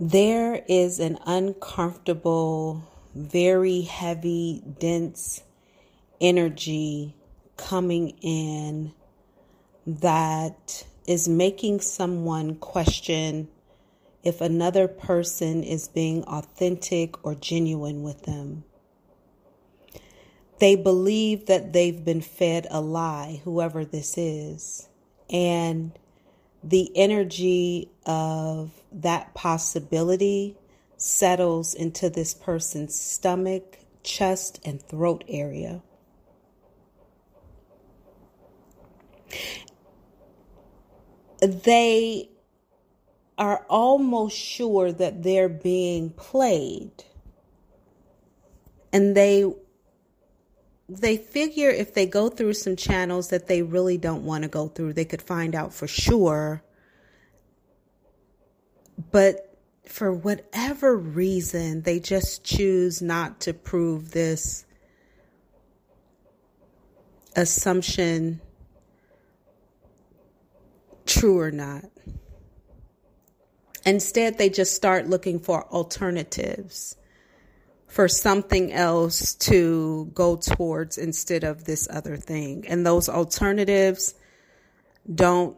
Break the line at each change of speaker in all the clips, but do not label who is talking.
There is an uncomfortable, very heavy, dense energy coming in that is making someone question if another person is being authentic or genuine with them. They believe that they've been fed a lie, whoever this is. And the energy of that possibility settles into this person's stomach, chest, and throat area. They are almost sure that they're being played. And they they figure if they go through some channels that they really don't want to go through, they could find out for sure. But for whatever reason, they just choose not to prove this assumption true or not. Instead, they just start looking for alternatives for something else to go towards instead of this other thing. And those alternatives don't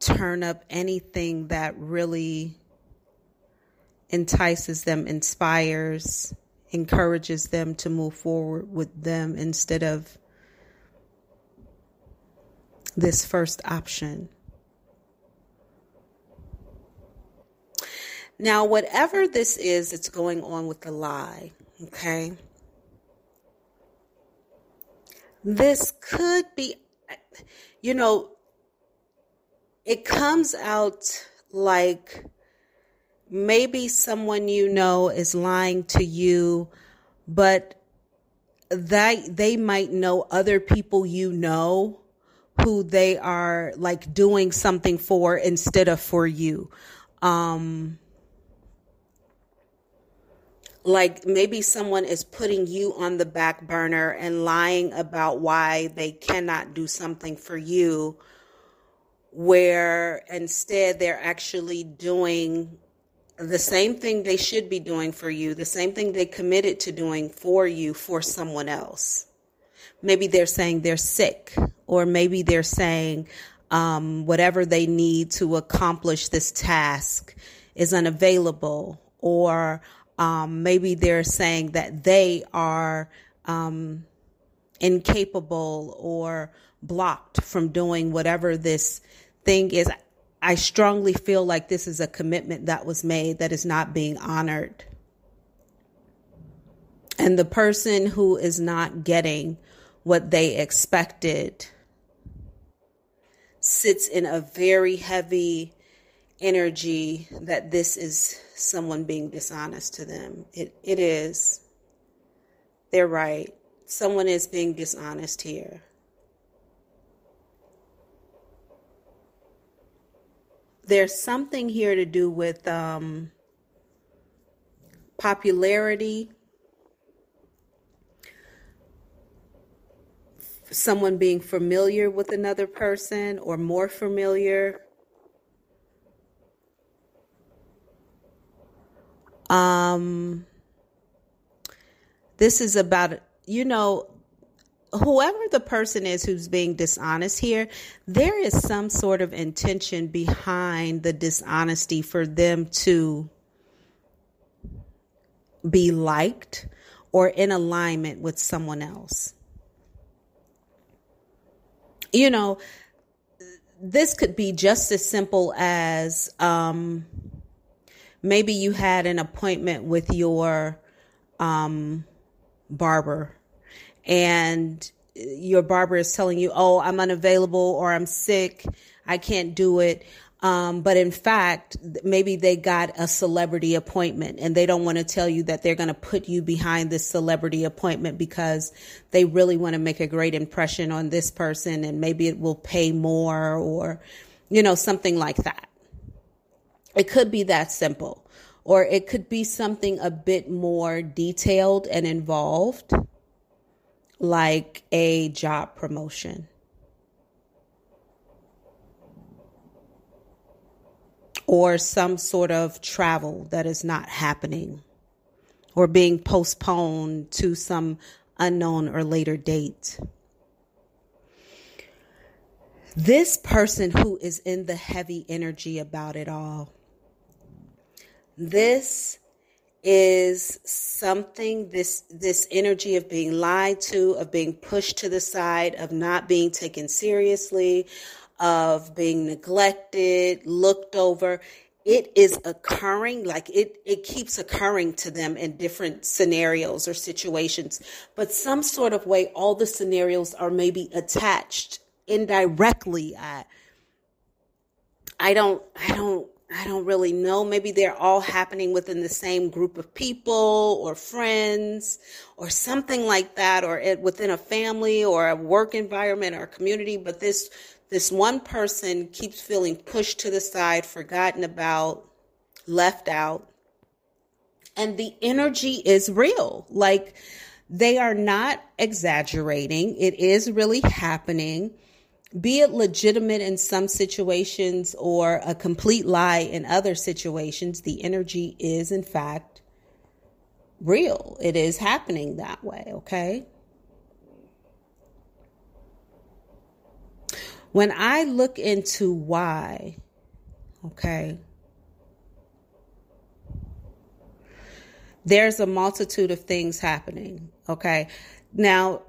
turn up anything that really entices them, inspires, encourages them to move forward with them instead of this first option. Now, whatever this is that's going on with the lie, Okay. This could be, you know, it comes out like maybe someone you know is lying to you, but that they might know other people you know who they are like doing something for instead of for you. Um, like maybe someone is putting you on the back burner and lying about why they cannot do something for you where instead they're actually doing the same thing they should be doing for you, the same thing they committed to doing for you for someone else. Maybe they're saying they're sick, or maybe they're saying um, whatever they need to accomplish this task is unavailable, or um, maybe they're saying that they are um, incapable or blocked from doing whatever this thing is. I strongly feel like this is a commitment that was made that is not being honored. And the person who is not getting what they expected sits in a very heavy energy that this is someone being dishonest to them. It it is. They're right. Someone is being dishonest here. There's something here to do with um, popularity, someone being familiar with another person or more familiar. Um, this is about, you know, whoever the person is who's being dishonest here, there is some sort of intention behind the dishonesty for them to be liked or in alignment with someone else. You know, this could be just as simple as um, maybe you had an appointment with your um, barber and your barber is telling you, oh, I'm unavailable or I'm sick, I can't do it. Um, but in fact, maybe they got a celebrity appointment and they don't want to tell you that they're going to put you behind this celebrity appointment because they really want to make a great impression on this person and maybe it will pay more or, you know, something like that. It could be that simple, or it could be something a bit more detailed and involved, like a job promotion. or some sort of travel that is not happening or being postponed to some unknown or later date. This person who is in the heavy energy about it all, this is something this this energy of being lied to of being pushed to the side of not being taken seriously of being neglected looked over. It is occurring like it it keeps occurring to them in different scenarios or situations. But some sort of way all the scenarios are maybe attached indirectly i i don't i don't I don't really know. Maybe they're all happening within the same group of people or friends or something like that, or within a family or a work environment or a community. But this, this one person keeps feeling pushed to the side, forgotten about, left out. And the energy is real. Like they are not exaggerating. It is really happening be it legitimate in some situations or a complete lie in other situations, the energy is in fact real. It is happening that way, okay? When I look into why, okay, there's a multitude of things happening, okay? Now,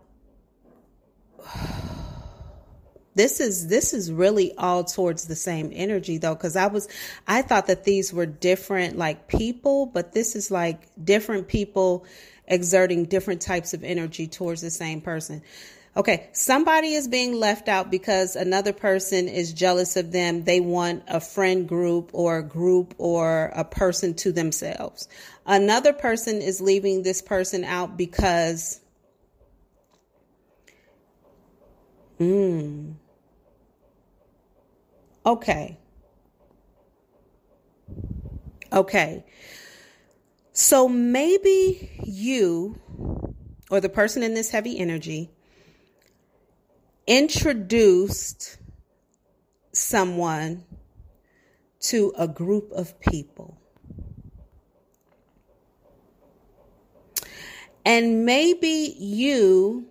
this is this is really all towards the same energy though because i was i thought that these were different like people but this is like different people exerting different types of energy towards the same person. Okay somebody is being left out because another person is jealous of them. They want a friend group or a group or a person to themselves. Another person is leaving this person out because mm, Okay. Okay. So maybe you or the person in this heavy energy introduced someone to a group of people. And maybe you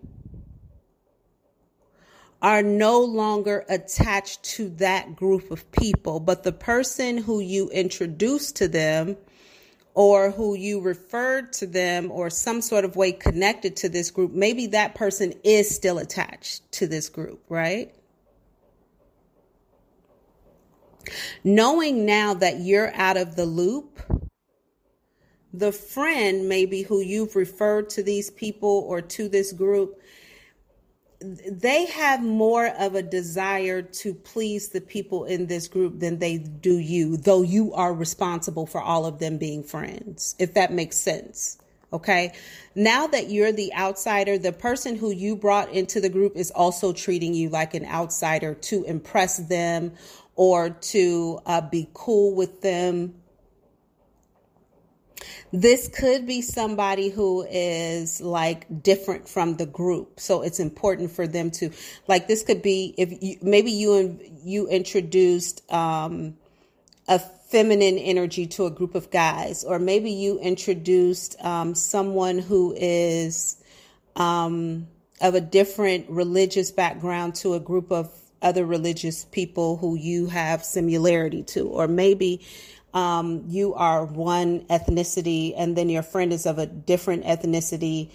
are no longer attached to that group of people, but the person who you introduced to them or who you referred to them or some sort of way connected to this group, maybe that person is still attached to this group, right? Knowing now that you're out of the loop, the friend maybe who you've referred to these people or to this group they have more of a desire to please the people in this group than they do you, though you are responsible for all of them being friends, if that makes sense. Okay. Now that you're the outsider, the person who you brought into the group is also treating you like an outsider to impress them or to uh, be cool with them this could be somebody who is like different from the group. So it's important for them to like this could be if you, maybe you and you introduced um a feminine energy to a group of guys or maybe you introduced um someone who is um of a different religious background to a group of other religious people who you have similarity to or maybe um, you are one ethnicity and then your friend is of a different ethnicity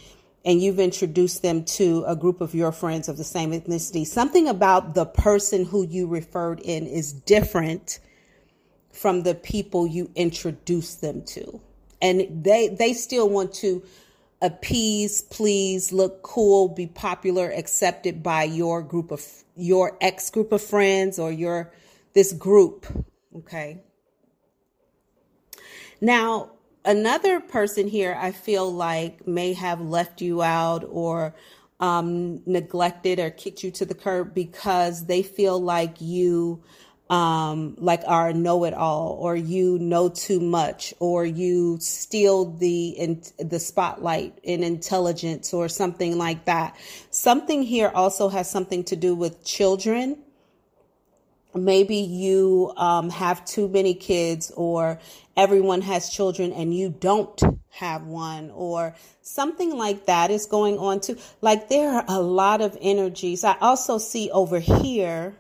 and you've introduced them to a group of your friends of the same ethnicity. Something about the person who you referred in is different from the people you introduced them to. And they they still want to appease, please, look cool, be popular, accepted by your group of your ex group of friends or your this group, okay? Now, another person here I feel like may have left you out or um, neglected or kicked you to the curb because they feel like you um, like are know-it-all or you know too much or you steal the in, the spotlight in intelligence or something like that. Something here also has something to do with children. Maybe you um, have too many kids or everyone has children and you don't have one or something like that is going on too. Like there are a lot of energies. I also see over here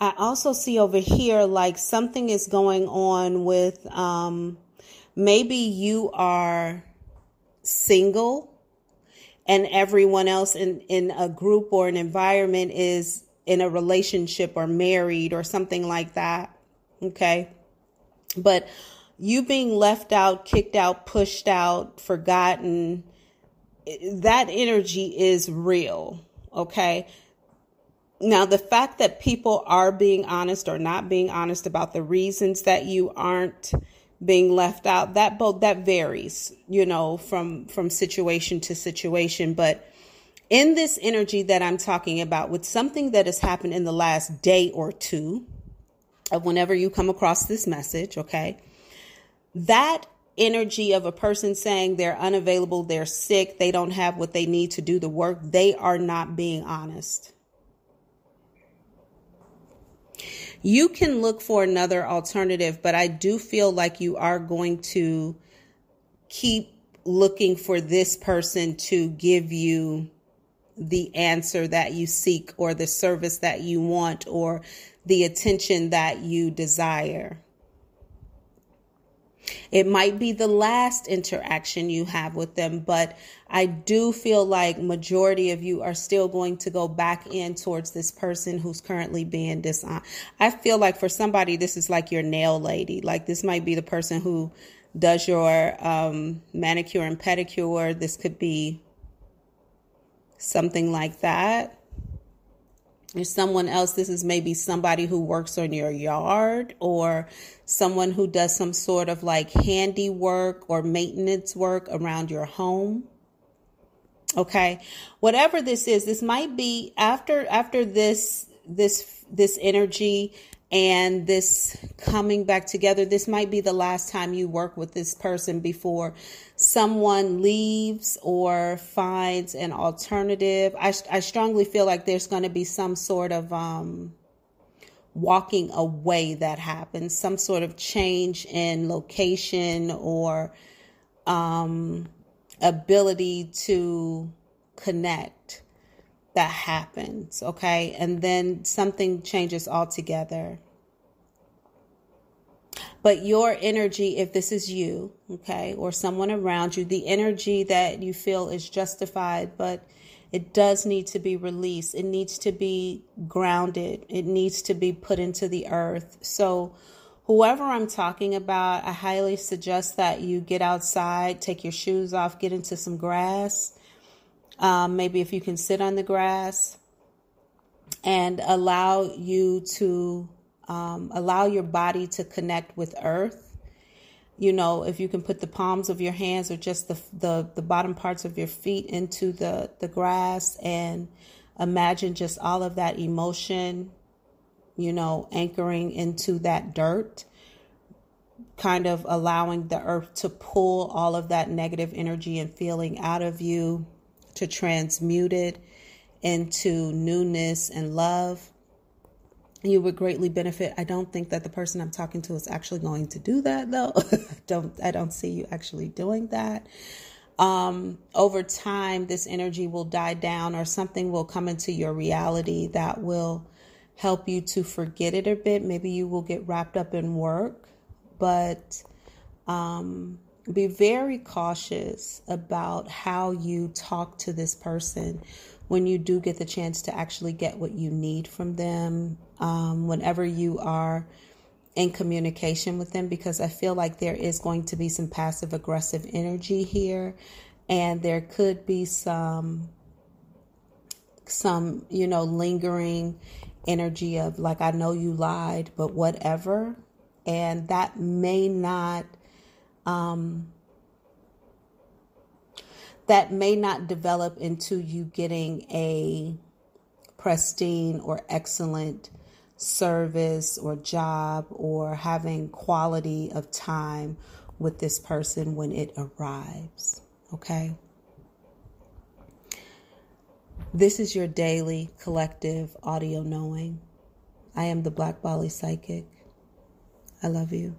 i also see over here like something is going on with um maybe you are single and everyone else in in a group or an environment is in a relationship or married or something like that. Okay. But you being left out, kicked out, pushed out, forgotten, that energy is real. Okay. Now, the fact that people are being honest or not being honest about the reasons that you aren't being left out, that both that varies, you know, from from situation to situation. But in this energy that I'm talking about, with something that has happened in the last day or two, of whenever you come across this message, okay, that energy of a person saying they're unavailable, they're sick, they don't have what they need to do the work, they are not being honest. You can look for another alternative, but I do feel like you are going to keep looking for this person to give you the answer that you seek or the service that you want or the attention that you desire. It might be the last interaction you have with them, but I do feel like majority of you are still going to go back in towards this person who's currently being dishonest. I feel like for somebody, this is like your nail lady. Like this might be the person who does your um, manicure and pedicure. This could be something like that. There's someone else, this is maybe somebody who works on your yard or someone who does some sort of like handiwork or maintenance work around your home. Okay. Whatever this is, this might be after after this this this energy and this coming back together this might be the last time you work with this person before someone leaves or finds an alternative. I, I strongly feel like there's going to be some sort of um, walking away that happens some sort of change in location or um, ability to connect that happens, okay? And then something changes altogether. But your energy, if this is you, okay, or someone around you, the energy that you feel is justified, but it does need to be released. It needs to be grounded. It needs to be put into the earth. So, whoever I'm talking about, I highly suggest that you get outside, take your shoes off, get into some grass, um, maybe if you can sit on the grass and allow you to um, allow your body to connect with earth. You know, if you can put the palms of your hands or just the the, the bottom parts of your feet into the, the grass and imagine just all of that emotion, you know, anchoring into that dirt, kind of allowing the earth to pull all of that negative energy and feeling out of you to transmute it into newness and love you would greatly benefit. I don't think that the person i'm talking to is actually going to do that though. Don't i don't see you actually doing that. Um, over time this energy will die down or something will come into your reality that will help you to forget it a bit. Maybe you will get wrapped up in work but um, be very cautious about how you talk to this person when you do get the chance to actually get what you need from them, um, whenever you are in communication with them, because I feel like there is going to be some passive aggressive energy here, and there could be some some you know lingering energy of like I know you lied, but whatever, and that may not um, that may not develop into you getting a pristine or excellent service or job or having quality of time with this person when it arrives. Okay? This is your daily collective audio knowing. I am the Black Bali Psychic. I love you.